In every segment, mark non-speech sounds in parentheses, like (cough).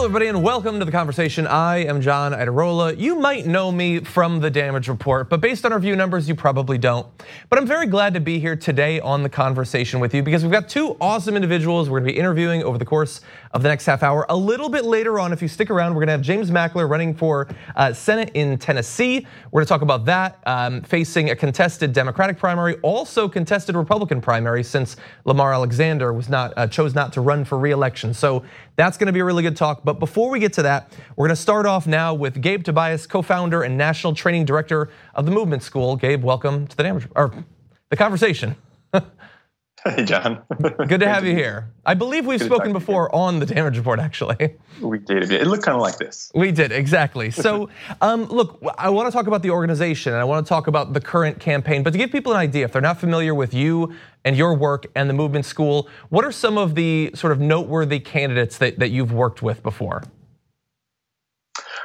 Hello, everybody, and welcome to the conversation. I am John Iadarola. You might know me from the damage report, but based on our view numbers, you probably don't. But I'm very glad to be here today on the conversation with you because we've got two awesome individuals we're gonna be interviewing over the course of the next half hour. A little bit later on, if you stick around, we're gonna have James Mackler running for uh, Senate in Tennessee. We're gonna talk about that, um, facing a contested Democratic primary, also contested Republican primary, since Lamar Alexander was not uh, chose not to run for re-election. So that's gonna be a really good talk. But before we get to that, we're gonna start off now with Gabe Tobias, co-founder and national training director of the Movement School. Gabe, welcome to the damage or the conversation. Hey, John. Good to have you here. I believe we've spoken before on the damage report, actually. We did. It looked kind of like this. We did, exactly. (laughs) So, um, look, I want to talk about the organization and I want to talk about the current campaign. But to give people an idea, if they're not familiar with you and your work and the movement school, what are some of the sort of noteworthy candidates that, that you've worked with before?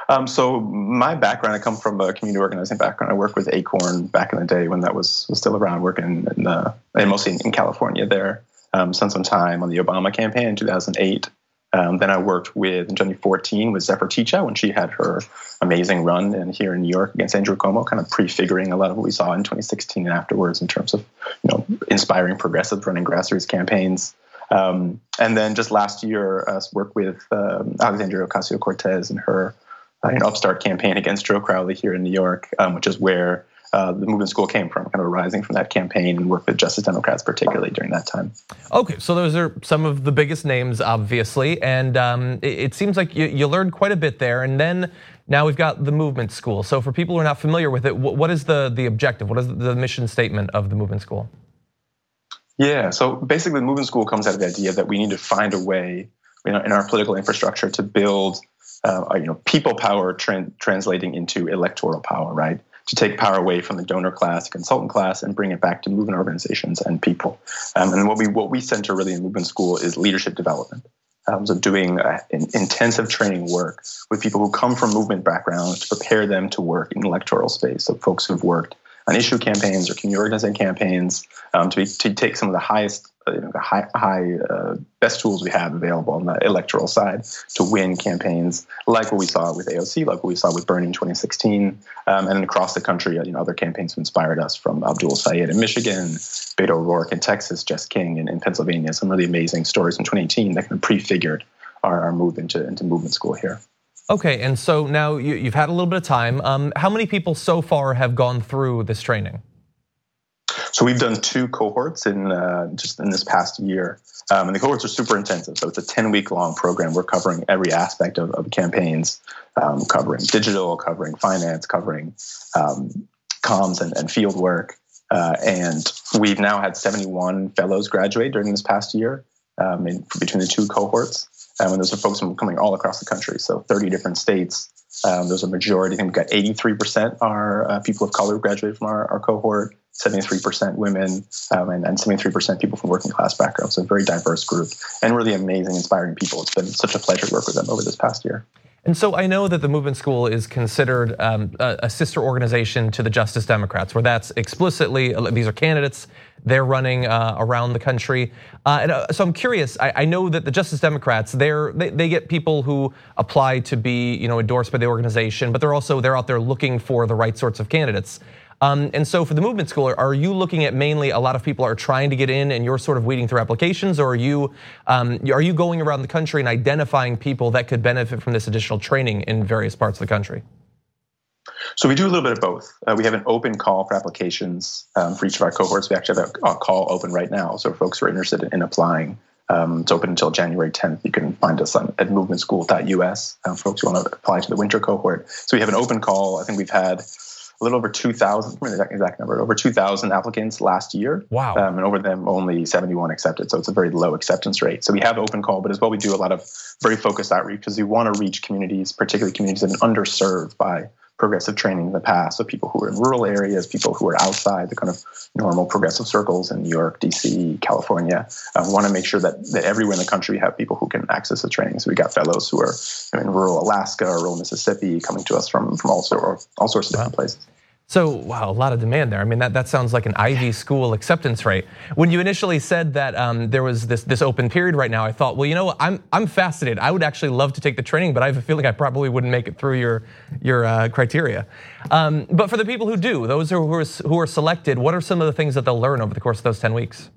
Um, so my background, I come from a community organizing background. I worked with Acorn back in the day when that was, was still around, working in, uh, and mostly in California there. Um, spent some time on the Obama campaign in 2008. Um, then I worked with in 2014 with Zephyr Teachout when she had her amazing run in, here in New York against Andrew Cuomo, kind of prefiguring a lot of what we saw in 2016 and afterwards in terms of you know inspiring progressives running grassroots campaigns. Um, and then just last year, uh, worked with um, Alexandria Ocasio Cortez and her an upstart campaign against Joe Crowley here in New York, um, which is where uh, the movement school came from, kind of arising from that campaign and worked with Justice Democrats particularly during that time. Okay, so those are some of the biggest names, obviously, and um, it, it, seems like you, you, learned quite a bit there. And then now we've got the movement school. So for people who are not familiar with it, what, what is the the objective? What is the mission statement of the movement school? Yeah, so basically, the movement school comes out of the idea that we need to find a way, you know, in our political infrastructure to build uh, you know, people power translating into electoral power, right? To take power away from the donor class, consultant class, and bring it back to movement organizations and people. Um, and what we what we center really in movement school is leadership development. Um, so doing uh, intensive training work with people who come from movement backgrounds to prepare them to work in electoral space. So folks who've worked on issue campaigns or community organizing campaigns um, to, be, to take some of the highest you know, the high, high uh, best tools we have available on the electoral side to win campaigns, like what we saw with AOC, like what we saw with Bernie in 2016, um, and across the country, you know, other campaigns have inspired us from Abdul Sayed in Michigan, Beto O'Rourke in Texas, Jess King in, in Pennsylvania. Some really amazing stories in 2018 that kind of prefigured our, our move into, into movement school here. Okay, and so now you, have had a little bit of time. Um, how many people so far have gone through this training? So we've done two cohorts in uh, just in this past year, um, and the cohorts are super intensive. So it's a ten week long program. We're covering every aspect of, of campaigns, um, covering digital, covering finance, covering um, comms and, and field work. Uh, and we've now had 71 fellows graduate during this past year um, in, between the two cohorts. And those are folks from coming all across the country, so 30 different states. Um, there's a majority. I think we've got 83% are uh, people of color who graduated from our, our cohort. 73% women, um, and, and 73% people from working class backgrounds. So a very diverse group and really amazing, inspiring people. It's been such a pleasure to work with them over this past year. And so I know that the Movement School is considered um, a sister organization to the Justice Democrats, where that's explicitly, these are candidates, they're running uh, around the country. Uh, and uh, so I'm curious, I know that the Justice Democrats, they're, they get people who apply to be you know, endorsed by the organization, but they're also, they're out there looking for the right sorts of candidates. Um, and so for the movement school, are you looking at mainly a lot of people are trying to get in and you're sort of weeding through applications or are you, um, are you going around the country and identifying people that could benefit from this additional training in various parts of the country? So we do a little bit of both. Uh, we have an open call for applications um, for each of our cohorts. We actually have a, a call open right now. So folks who are interested in, in applying, um, it's open until January 10th. You can find us on, at movementschool.us. Uh, folks who want to apply to the winter cohort. So we have an open call. I think we've had a little over 2,000, the exact number, over 2,000 applicants last year. Wow. Um, and over them, only 71 accepted. So it's a very low acceptance rate. So we have open call, but as well, we do a lot of very focused outreach because we want to reach communities, particularly communities that are underserved by progressive training in the past. So people who are in rural areas, people who are outside the kind of normal progressive circles in New York, DC, California. Uh, we want to make sure that, that everywhere in the country we have people who can access the training. So we got fellows who are in rural Alaska or rural Mississippi coming to us from, from all, all sorts of different places. So, wow, a lot of demand there. I mean, that, that sounds like an Ivy school acceptance rate. When you initially said that um, there was this, this open period right now, I thought, well, you know what, I'm, I'm fascinated. I would actually love to take the training, but I have a feeling I probably wouldn't make it through your, your uh, criteria. Um, but for the people who do, those who are, who are selected, what are some of the things that they'll learn over the course of those 10 weeks?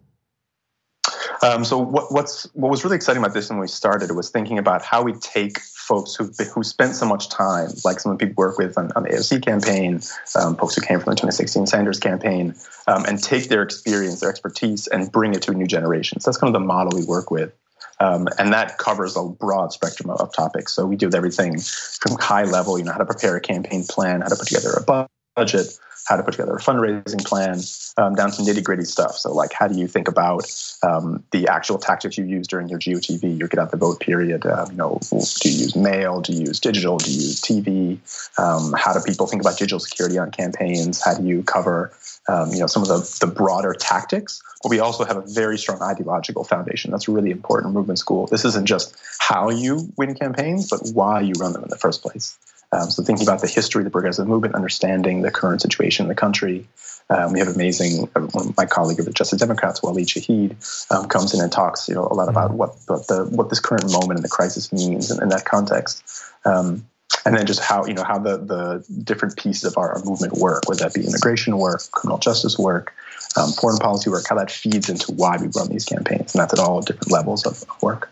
Um, so what, what's what was really exciting about this when we started was thinking about how we take folks who who spent so much time, like some of the people work with on, on the AOC campaign, um, folks who came from the 2016 Sanders campaign, um, and take their experience, their expertise, and bring it to a new generation. So that's kind of the model we work with. Um, and that covers a broad spectrum of, of, topics. So we do everything from high level, you know, how to prepare a campaign plan, how to put together a budget, how to put together a fundraising plan, um, down to nitty gritty stuff. So, like, how do you think about um, the actual tactics you use during your GOTV, your get out the vote period? Uh, you know, do you use mail? Do you use digital? Do you use TV? Um, how do people think about digital security on campaigns? How do you cover, um, you know, some of the, the broader tactics? But we also have a very strong ideological foundation. That's really important in movement school. This isn't just how you win campaigns, but why you run them in the first place. Um, so thinking about the history of the progressive movement, understanding the current situation in the country. Um, we have amazing, uh, one of my colleague of the Justice Democrats, Waleed Shahid, um, comes in and talks, you know, a lot about what, what the what this current moment in the crisis means in, in that context. Um, and then just how you know how the the different pieces of our, our movement work, whether that be immigration work, criminal justice work, um, foreign policy work, how that feeds into why we run these campaigns, and that's at all different levels of work.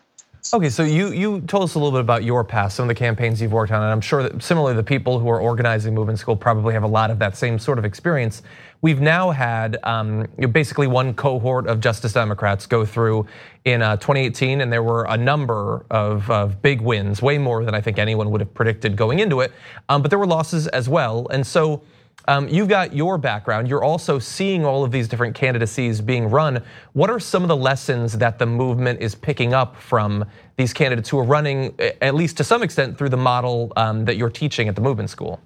Okay, so you you told us a little bit about your past, some of the campaigns you've worked on, and I'm sure that similarly the people who are organizing Movement School probably have a lot of that same sort of experience. We've now had um, basically one cohort of Justice Democrats go through in uh, 2018, and there were a number of, of, big wins, way more than I think anyone would have predicted going into it. Um, but there were losses as well, and so um, you've got your background. You're also seeing all of these different candidacies being run. What are some of the lessons that the movement is picking up from these candidates who are running, at least to some extent, through the model um, that you're teaching at the movement school?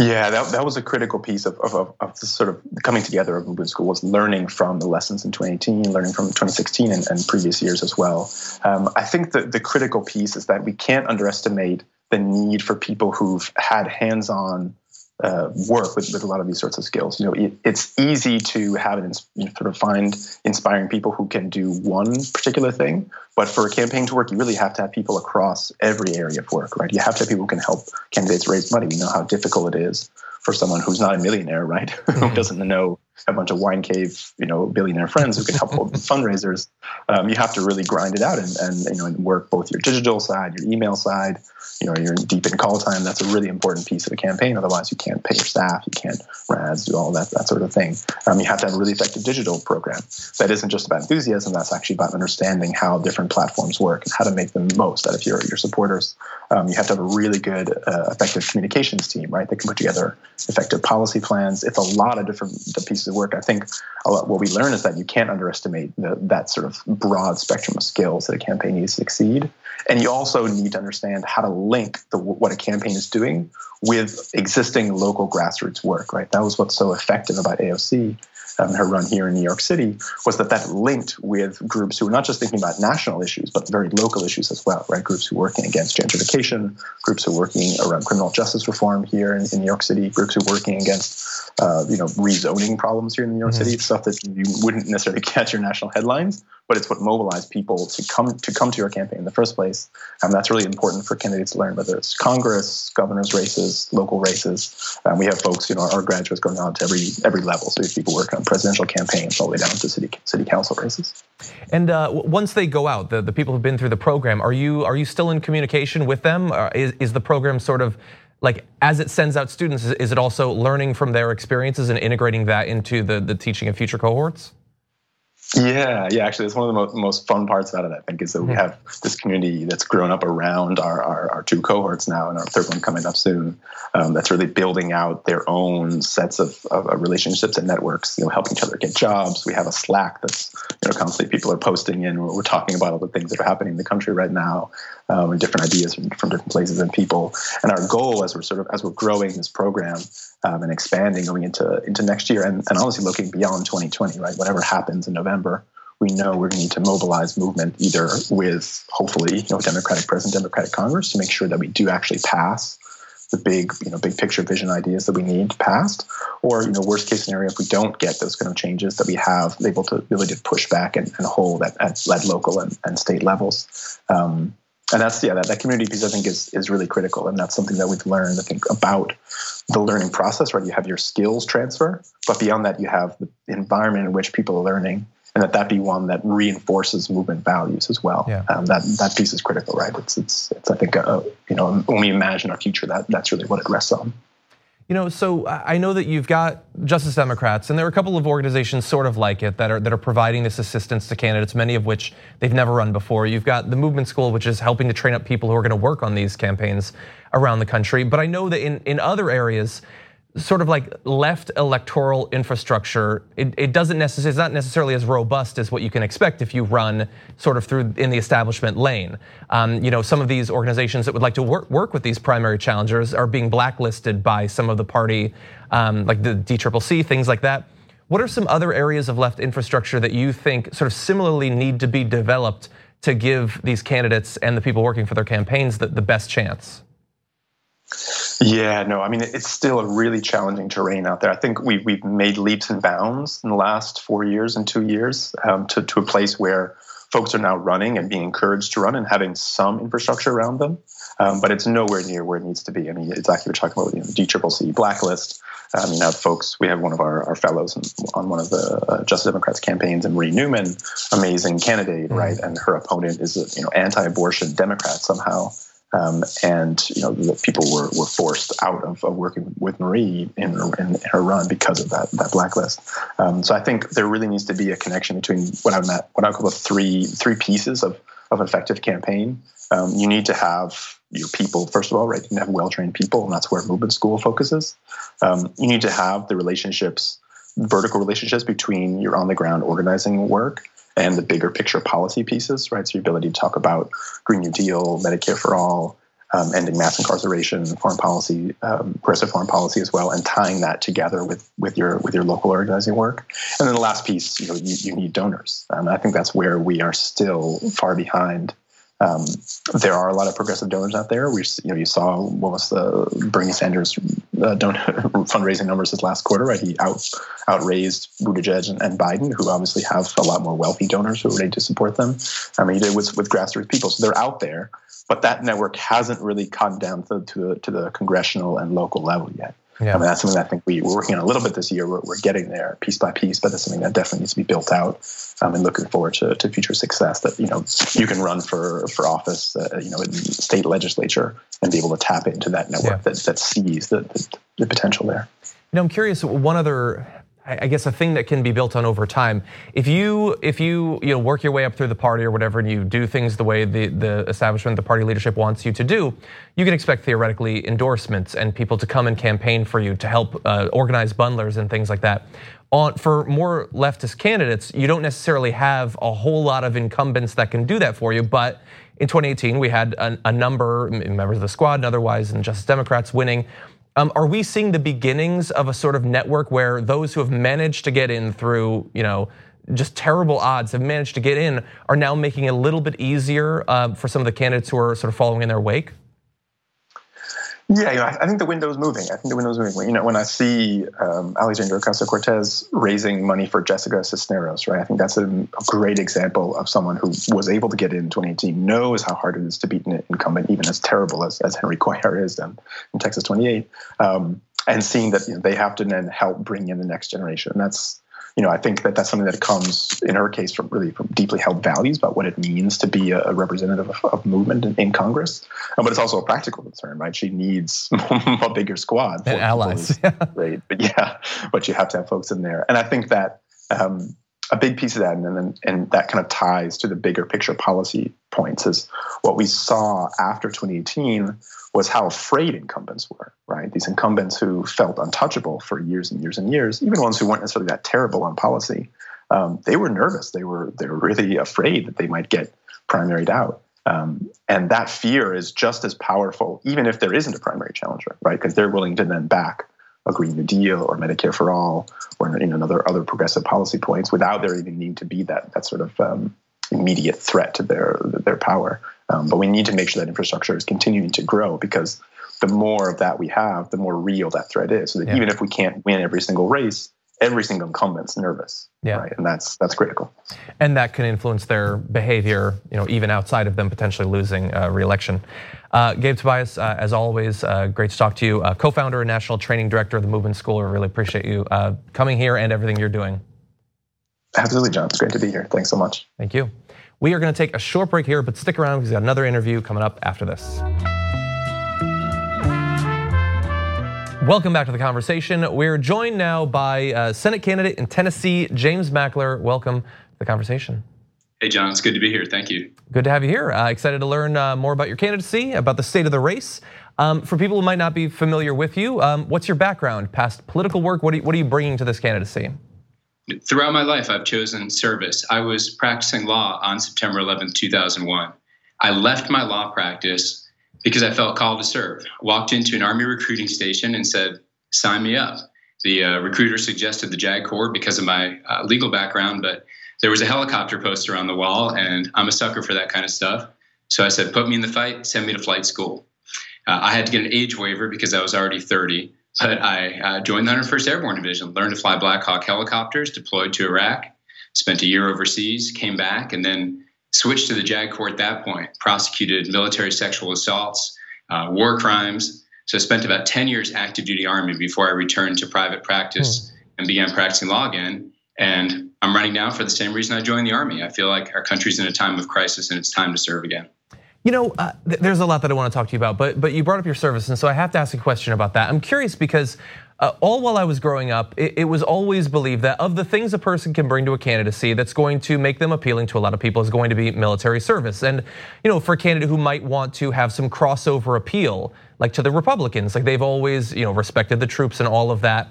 Yeah, that, that was a critical piece of, of, of the sort of coming together of movement school was learning from the lessons in 2018, learning from 2016 and, and previous years as well. Um, I think that the critical piece is that we can't underestimate the need for people who've had hands-on uh, work with, with a lot of these sorts of skills. You know, it, it's easy to have an you know, sort of find inspiring people who can do one particular thing, but for a campaign to work, you really have to have people across every area of work, right? You have to have people who can help candidates raise money. We know how difficult it is for someone who's not a millionaire, right? (laughs) who mm-hmm. doesn't know a bunch of wine cave, you know, billionaire friends who can help hold (laughs) fundraisers. Um, you have to really grind it out and, and you know and work both your digital side, your email side. You know, you're deep in call time. That's a really important piece of the campaign. Otherwise, you can't pay your staff, you can't RAS, do all that that sort of thing. Um, you have to have a really effective digital program that isn't just about enthusiasm. That's actually about understanding how different platforms work and how to make them most out of your your supporters. Um, you have to have a really good, uh, effective communications team, right? That can put together effective policy plans. It's a lot of different pieces of work. I think lot, what we learn is that you can't underestimate the, that sort of broad spectrum of skills that a campaign needs to succeed. And you also need to understand how to link the, what a campaign is doing with existing local grassroots work, right? That was what's so effective about AOC um, her run here in New York City was that that linked with groups who were not just thinking about national issues, but very local issues as well, right? Groups who are working against gentrification, groups who are working around criminal justice reform here in, in New York City, groups who are working against, uh, you know, rezoning problems here in New York mm-hmm. City, stuff that you wouldn't necessarily (laughs) catch your national headlines, but it's what mobilized people to come to come to your campaign in the first place. And that's really important for candidates to learn, whether it's Congress, governor's races, local races. Um, we have folks, you know, our graduates going on to every every level. So have people working on presidential campaigns all the way down to city city council races. And uh, once they go out, the, the people who've been through the program, are you are you still in communication with them? Is, is the program sort of like as it sends out students, is it also learning from their experiences and integrating that into the, the teaching of future cohorts? Yeah, yeah. Actually, it's one of the most, most fun parts about it. I think is that we have this community that's grown up around our, our, our two cohorts now, and our third one coming up soon. Um, that's really building out their own sets of, of, relationships and networks. You know, helping each other get jobs. We have a Slack that's you know constantly people are posting in. We're, we're talking about all the things that are happening in the country right now, um, and different ideas from, from different places and people. And our goal, as we're sort of as we're growing this program um, and expanding going into into next year, and, and honestly looking beyond 2020, right? Whatever happens in November we know we're going to need to mobilize movement either with hopefully you know Democratic President, Democratic Congress to make sure that we do actually pass the big you know big picture vision ideas that we need passed, or you know worst case scenario if we don't get those kind of changes that we have able to ability to push back and, and hold at, at, at local and, and state levels. Um, and that's yeah that, that community piece I think is is really critical, and that's something that we've learned I think about the learning process. Right, you have your skills transfer, but beyond that you have the environment in which people are learning and that that be one that reinforces movement values as well. Yeah. Um, that that piece is critical, right? It's it's it's I think uh, you know when we imagine our future, that that's really what it rests on. You know, so I know that you've got Justice Democrats, and there are a couple of organizations sort of like it that are that are providing this assistance to candidates, many of which they've never run before. You've got the Movement School, which is helping to train up people who are going to work on these campaigns around the country. But I know that in in other areas, sort of like left electoral infrastructure, it, it doesn't necessarily, it's not necessarily as robust as what you can expect if you run sort of through in the establishment lane. Um, you know, some of these organizations that would like to work, work with these primary challengers are being blacklisted by some of the party, um, like the DCCC, things like that. What are some other areas of left infrastructure that you think sort of similarly need to be developed to give these candidates and the people working for their campaigns the, the best chance? Yeah, no, I mean it's still a really challenging terrain out there. I think we we've made leaps and bounds in the last four years and two years um, to to a place where folks are now running and being encouraged to run and having some infrastructure around them. Um, but it's nowhere near where it needs to be. I mean, exactly what you're talking about, you know, the DCCC blacklist. Um, you have folks, we have one of our, our fellows on one of the uh, Justice Democrats campaigns, and Marie Newman, amazing candidate, mm-hmm. right? And her opponent is a you know anti-abortion Democrat somehow. Um, and you know the people were, were forced out of, of working with Marie in, in, her run because of that that blacklist. Um, so I think there really needs to be a connection between what I what I call the three three pieces of of effective campaign. Um, you need to have your people first of all, right? You need to have well trained people, and that's where Movement School focuses. Um, you need to have the relationships, vertical relationships between your on the ground organizing work and the bigger picture policy pieces, right? So your ability to talk about Green New Deal, Medicare for all, um, ending mass incarceration, foreign policy, um, progressive foreign policy as well, and tying that together with with your with your local organizing work. And then the last piece, you know, you, you need donors. And I think that's where we are still far behind um, there are a lot of progressive donors out there. We, you know, you saw what was the Bernie Sanders uh, donor (laughs) fundraising numbers this last quarter, right? He out outraised Buttigieg and, and, Biden, who obviously have a lot more wealthy donors who are ready to support them. I mean, he did with with grassroots people, so they're out there, but that network hasn't really come down to, to, to the congressional and local level yet. Yeah. I mean, that's something that I think we, we're working on a little bit this year. We're, we're getting there piece by piece, but that's something that definitely needs to be built out. Um, and looking forward to, to future success that, you know, you can run for, for office, uh, you know, in state legislature and be able to tap into that network yeah. that, that sees the, the, the potential there. You know, I'm curious, one other I guess a thing that can be built on over time. If you if you you know work your way up through the party or whatever, and you do things the way the the establishment, the party leadership wants you to do, you can expect theoretically endorsements and people to come and campaign for you to help uh, organize bundlers and things like that. On, for more leftist candidates, you don't necessarily have a whole lot of incumbents that can do that for you, but in 2018, we had a, a number, members of the squad and otherwise, and Justice Democrats winning um, are we seeing the beginnings of a sort of network where those who have managed to get in through, you know, just terrible odds have managed to get in are now making it a little bit easier uh, for some of the candidates who are sort of following in their wake? Yeah, you know, I, think the window is moving. I think the window is moving. You know, when I see um, Alexandria Ocasio Cortez raising money for Jessica Cisneros, right? I think that's a, a, great example of someone who was able to get in 2018, knows how hard it is to beat an incumbent, even as terrible as, as Henry Cuellar is in, in Texas 28, um, and seeing that you know, they have to then help bring in the next generation. And that's you know, I think that that's something that comes in her case from really from deeply held values about what it means to be a, representative of, of movement in, in Congress. Uh, but it's also a practical concern, right? She needs (laughs) a bigger squad and allies, right? But yeah, but you have to have folks in there, and I think that. Um, a big piece of that, and then and that kind of ties to the bigger picture policy points is what we saw after 2018 was how afraid incumbents were, right? These incumbents who felt untouchable for years and years and years, even ones who weren't necessarily that terrible on policy, um, they were nervous. They were they were really afraid that they might get primaried out. Um, and that fear is just as powerful, even if there isn't a primary challenger, right? Because they're willing to then back a Green New Deal or Medicare for All or you know, another other progressive policy points without there even need to be that that sort of um, immediate threat to their their power. Um, but we need to make sure that infrastructure is continuing to grow because the more of that we have, the more real that threat is. So that yeah. even if we can't win every single race, every single incumbent's nervous. Yeah. Right. And that's that's critical. And that can influence their behavior, you know, even outside of them potentially losing uh, reelection. Uh, Gabe Tobias, uh, as always, uh, great to talk to you. Uh, co-founder and national training director of the Movement School. We really appreciate you uh, coming here and everything you're doing. Absolutely, John. It's great to be here. Thanks so much. Thank you. We are going to take a short break here, but stick around because we've got another interview coming up after this. Welcome back to the conversation. We're joined now by uh, Senate candidate in Tennessee, James Mackler. Welcome to the conversation. Hey, John, it's good to be here. Thank you. Good to have you here. Uh, excited to learn uh, more about your candidacy, about the state of the race. Um, for people who might not be familiar with you, um, what's your background, past political work? What are, you, what are you bringing to this candidacy? Throughout my life, I've chosen service. I was practicing law on September 11th, 2001. I left my law practice because I felt called to serve. Walked into an Army recruiting station and said, sign me up. The uh, recruiter suggested the JAG Corps because of my uh, legal background, but there was a helicopter poster on the wall, and I'm a sucker for that kind of stuff. So I said, put me in the fight, send me to flight school. Uh, I had to get an age waiver because I was already 30, but I uh, joined the 101st Airborne Division, learned to fly Black Hawk helicopters, deployed to Iraq, spent a year overseas, came back, and then switched to the JAG Corps at that point, prosecuted military sexual assaults, uh, war crimes. So I spent about 10 years active duty Army before I returned to private practice mm. and began practicing law again. And I'm running now for the same reason I joined the Army. I feel like our country's in a time of crisis and it's time to serve again. You know, uh, there's a lot that I want to talk to you about, but but you brought up your service, and so I have to ask a question about that. I'm curious because uh, all while I was growing up, it, it, was always believed that of the things a person can bring to a candidacy that's going to make them appealing to a lot of people is going to be military service. And, you know, for a candidate who might want to have some crossover appeal, like to the Republicans, like they've always, you know, respected the troops and all of that.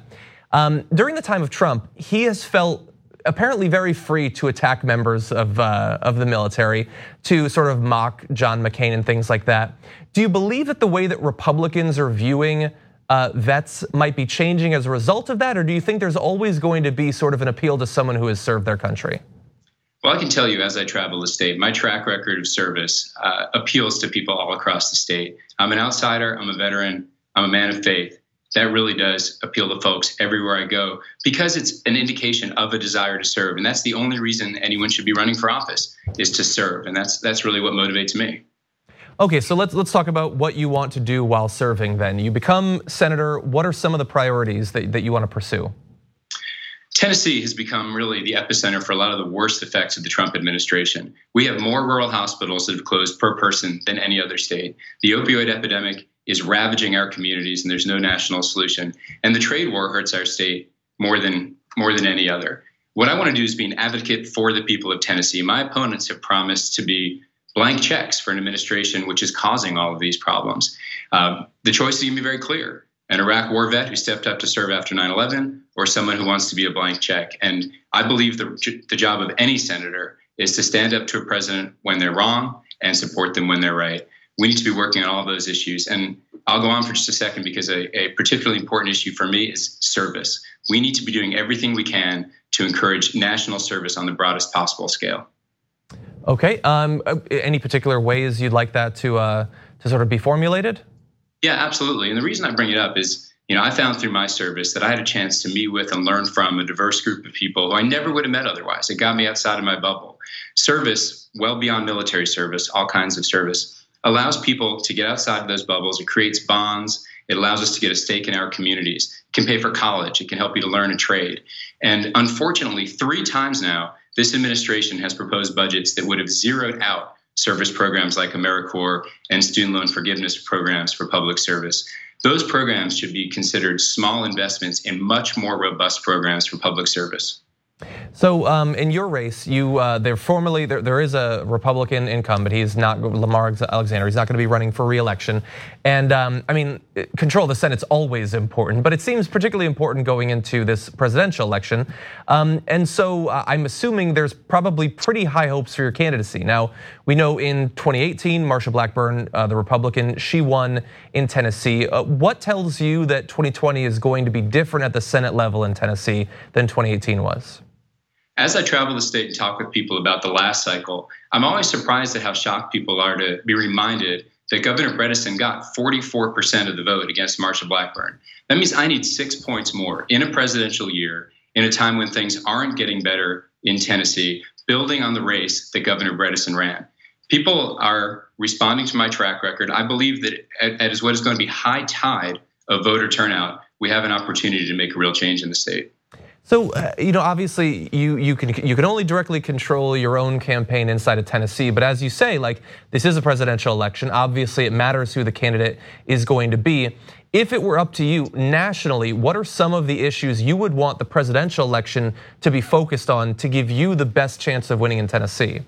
Um, during the time of Trump, he has felt apparently very free to attack members of, uh, of the military, to sort of mock John McCain and things like that. Do you believe that the way that Republicans are viewing vets might be changing as a result of that, or do you think there's always going to be sort of an appeal to someone who has served their country? Well, I can tell you as I travel the state, my track record of service uh, appeals to people all across the state. I'm an outsider, I'm a veteran, I'm a man of faith. That really does appeal to folks everywhere I go because it's an indication of a desire to serve. And that's the only reason anyone should be running for office is to serve. And that's that's really what motivates me. Okay, so let's let's talk about what you want to do while serving. Then you become senator. What are some of the priorities that, that you want to pursue? Tennessee has become really the epicenter for a lot of the worst effects of the Trump administration. We have more rural hospitals that have closed per person than any other state. The opioid epidemic is ravaging our communities, and there's no national solution. And the trade war hurts our state more than more than any other. What I want to do is be an advocate for the people of Tennessee. My opponents have promised to be blank checks for an administration which is causing all of these problems. Um, the choice is going to be very clear an Iraq war vet who stepped up to serve after 9 11, or someone who wants to be a blank check. And I believe the, the job of any senator is to stand up to a president when they're wrong and support them when they're right. We need to be working on all those issues. And I'll go on for just a second because a, a particularly important issue for me is service. We need to be doing everything we can to encourage national service on the broadest possible scale. Okay. Um, uh, any particular ways you'd like that to uh, to sort of be formulated? Yeah, absolutely. And the reason I bring it up is, you know, I found through my service that I had a chance to meet with and learn from a diverse group of people who I never would have met otherwise. It got me outside of my bubble. Service, well beyond military service, all kinds of service, allows people to get outside of those bubbles. It creates bonds. It allows us to get a stake in our communities. It can pay for college. It can help you to learn a trade. And unfortunately, three times now, this administration has proposed budgets that would have zeroed out service programs like AmeriCorps and student loan forgiveness programs for public service. Those programs should be considered small investments in much more robust programs for public service. So um, in your race, you uh, there formerly there, there is a Republican incumbent. He's not Lamar Alexander. He's not going to be running for reelection. And um, I mean, control of the Senate's always important, but it seems particularly important going into this presidential election. Um, and so uh, I'm assuming there's probably pretty high hopes for your candidacy. Now we know in 2018, Marsha Blackburn, uh, the Republican, she won in Tennessee. Uh, what tells you that 2020 is going to be different at the Senate level in Tennessee than 2018 was? As I travel the state and talk with people about the last cycle, I'm always surprised at how shocked people are to be reminded that Governor Bredesen got 44% of the vote against Marsha Blackburn. That means I need six points more in a presidential year, in a time when things aren't getting better in Tennessee, building on the race that Governor Bredesen ran. People are responding to my track record. I believe that as what is going to be high tide of voter turnout, we have an opportunity to make a real change in the state. So uh, you know, obviously, you you can you can only directly control your own campaign inside of Tennessee. But as you say, like this is a presidential election. Obviously, it matters who the candidate is going to be. If it were up to you nationally, what are some of the issues you would want the presidential election to be focused on to give you the best chance of winning in Tennessee?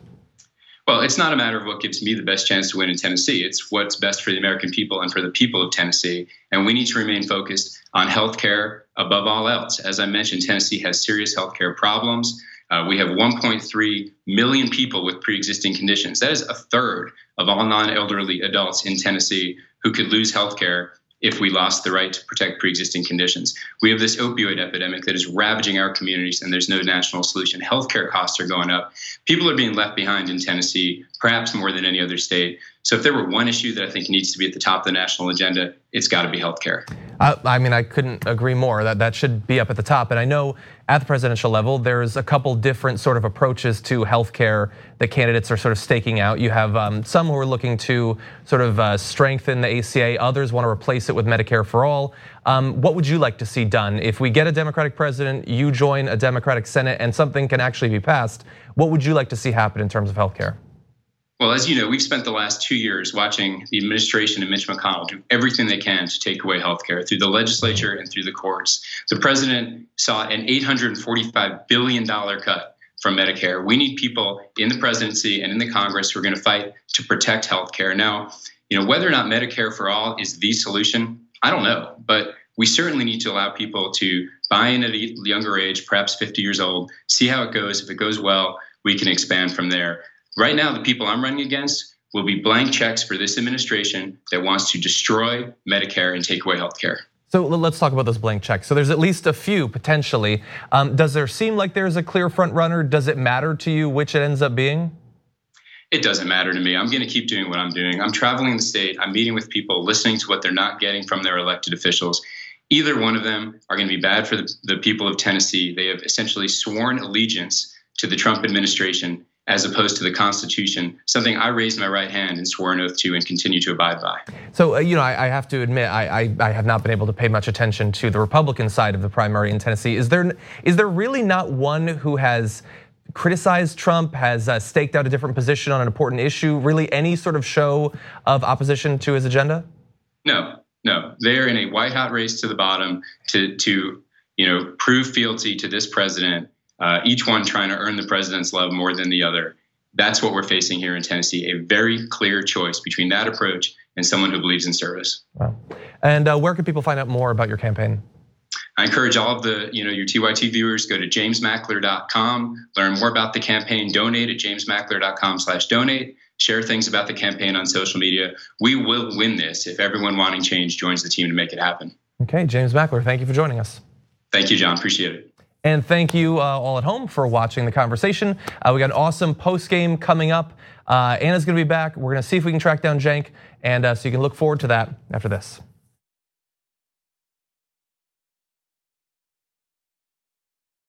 Well, it's not a matter of what gives me the best chance to win in Tennessee. It's what's best for the American people and for the people of Tennessee. And we need to remain focused on health care above all else. As I mentioned, Tennessee has serious health care problems. Uh, we have 1.3 million people with pre existing conditions. That is a third of all non elderly adults in Tennessee who could lose health care if we lost the right to protect pre-existing conditions. We have this opioid epidemic that is ravaging our communities and there's no national solution. Healthcare costs are going up. People are being left behind in Tennessee, perhaps more than any other state. So if there were one issue that I think needs to be at the top of the national agenda, it's got to be healthcare. I mean, I couldn't agree more. That that should be up at the top. And I know at the presidential level, there's a couple different sort of approaches to healthcare that candidates are sort of staking out. You have um, some who are looking to sort of uh, strengthen the ACA. Others want to replace it with Medicare for all. Um, what would you like to see done if we get a Democratic president, you join a Democratic Senate, and something can actually be passed? What would you like to see happen in terms of healthcare? Well, as you know, we've spent the last two years watching the administration and Mitch McConnell do everything they can to take away health care through the legislature and through the courts. The president saw an $845 billion cut from Medicare. We need people in the presidency and in the Congress who are going to fight to protect health care. Now, you know, whether or not Medicare for all is the solution, I don't know, but we certainly need to allow people to buy in at a younger age, perhaps 50 years old, see how it goes. If it goes well, we can expand from there. Right now, the people I'm running against will be blank checks for this administration that wants to destroy Medicare and take away health care. So let's talk about those blank checks. So there's at least a few potentially. Um, does there seem like there's a clear front runner? Does it matter to you which it ends up being? It doesn't matter to me. I'm going to keep doing what I'm doing. I'm traveling the state. I'm meeting with people, listening to what they're not getting from their elected officials. Either one of them are going to be bad for the, the people of Tennessee. They have essentially sworn allegiance to the Trump administration as opposed to the Constitution, something I raised my right hand and swore an oath to and continue to abide by. So, uh, you know, I, have to admit, I, I, have not been able to pay much attention to the Republican side of the primary in Tennessee. Is there is there really not one who has criticized Trump, has uh, staked out a different position on an important issue? Really, any sort of show of opposition to his agenda? No, no. They're in a white hot race to the bottom to to you know prove fealty to this president uh, each one trying to earn the president's love more than the other. That's what we're facing here in Tennessee a very clear choice between that approach and someone who believes in service. Wow. And uh, where can people find out more about your campaign? I encourage all of the, you know, your TYT viewers go to jamesmackler.com, learn more about the campaign, donate at jamesmackler.com slash donate, share things about the campaign on social media. We will win this if everyone wanting change joins the team to make it happen. Okay, James Mackler, thank you for joining us. Thank you, John. Appreciate it. And thank you uh, all at home for watching the conversation. Uh, we got an awesome post game coming up. Uh, Anna's gonna be back. We're gonna see if we can track down Cenk, and so you can look forward to that after this.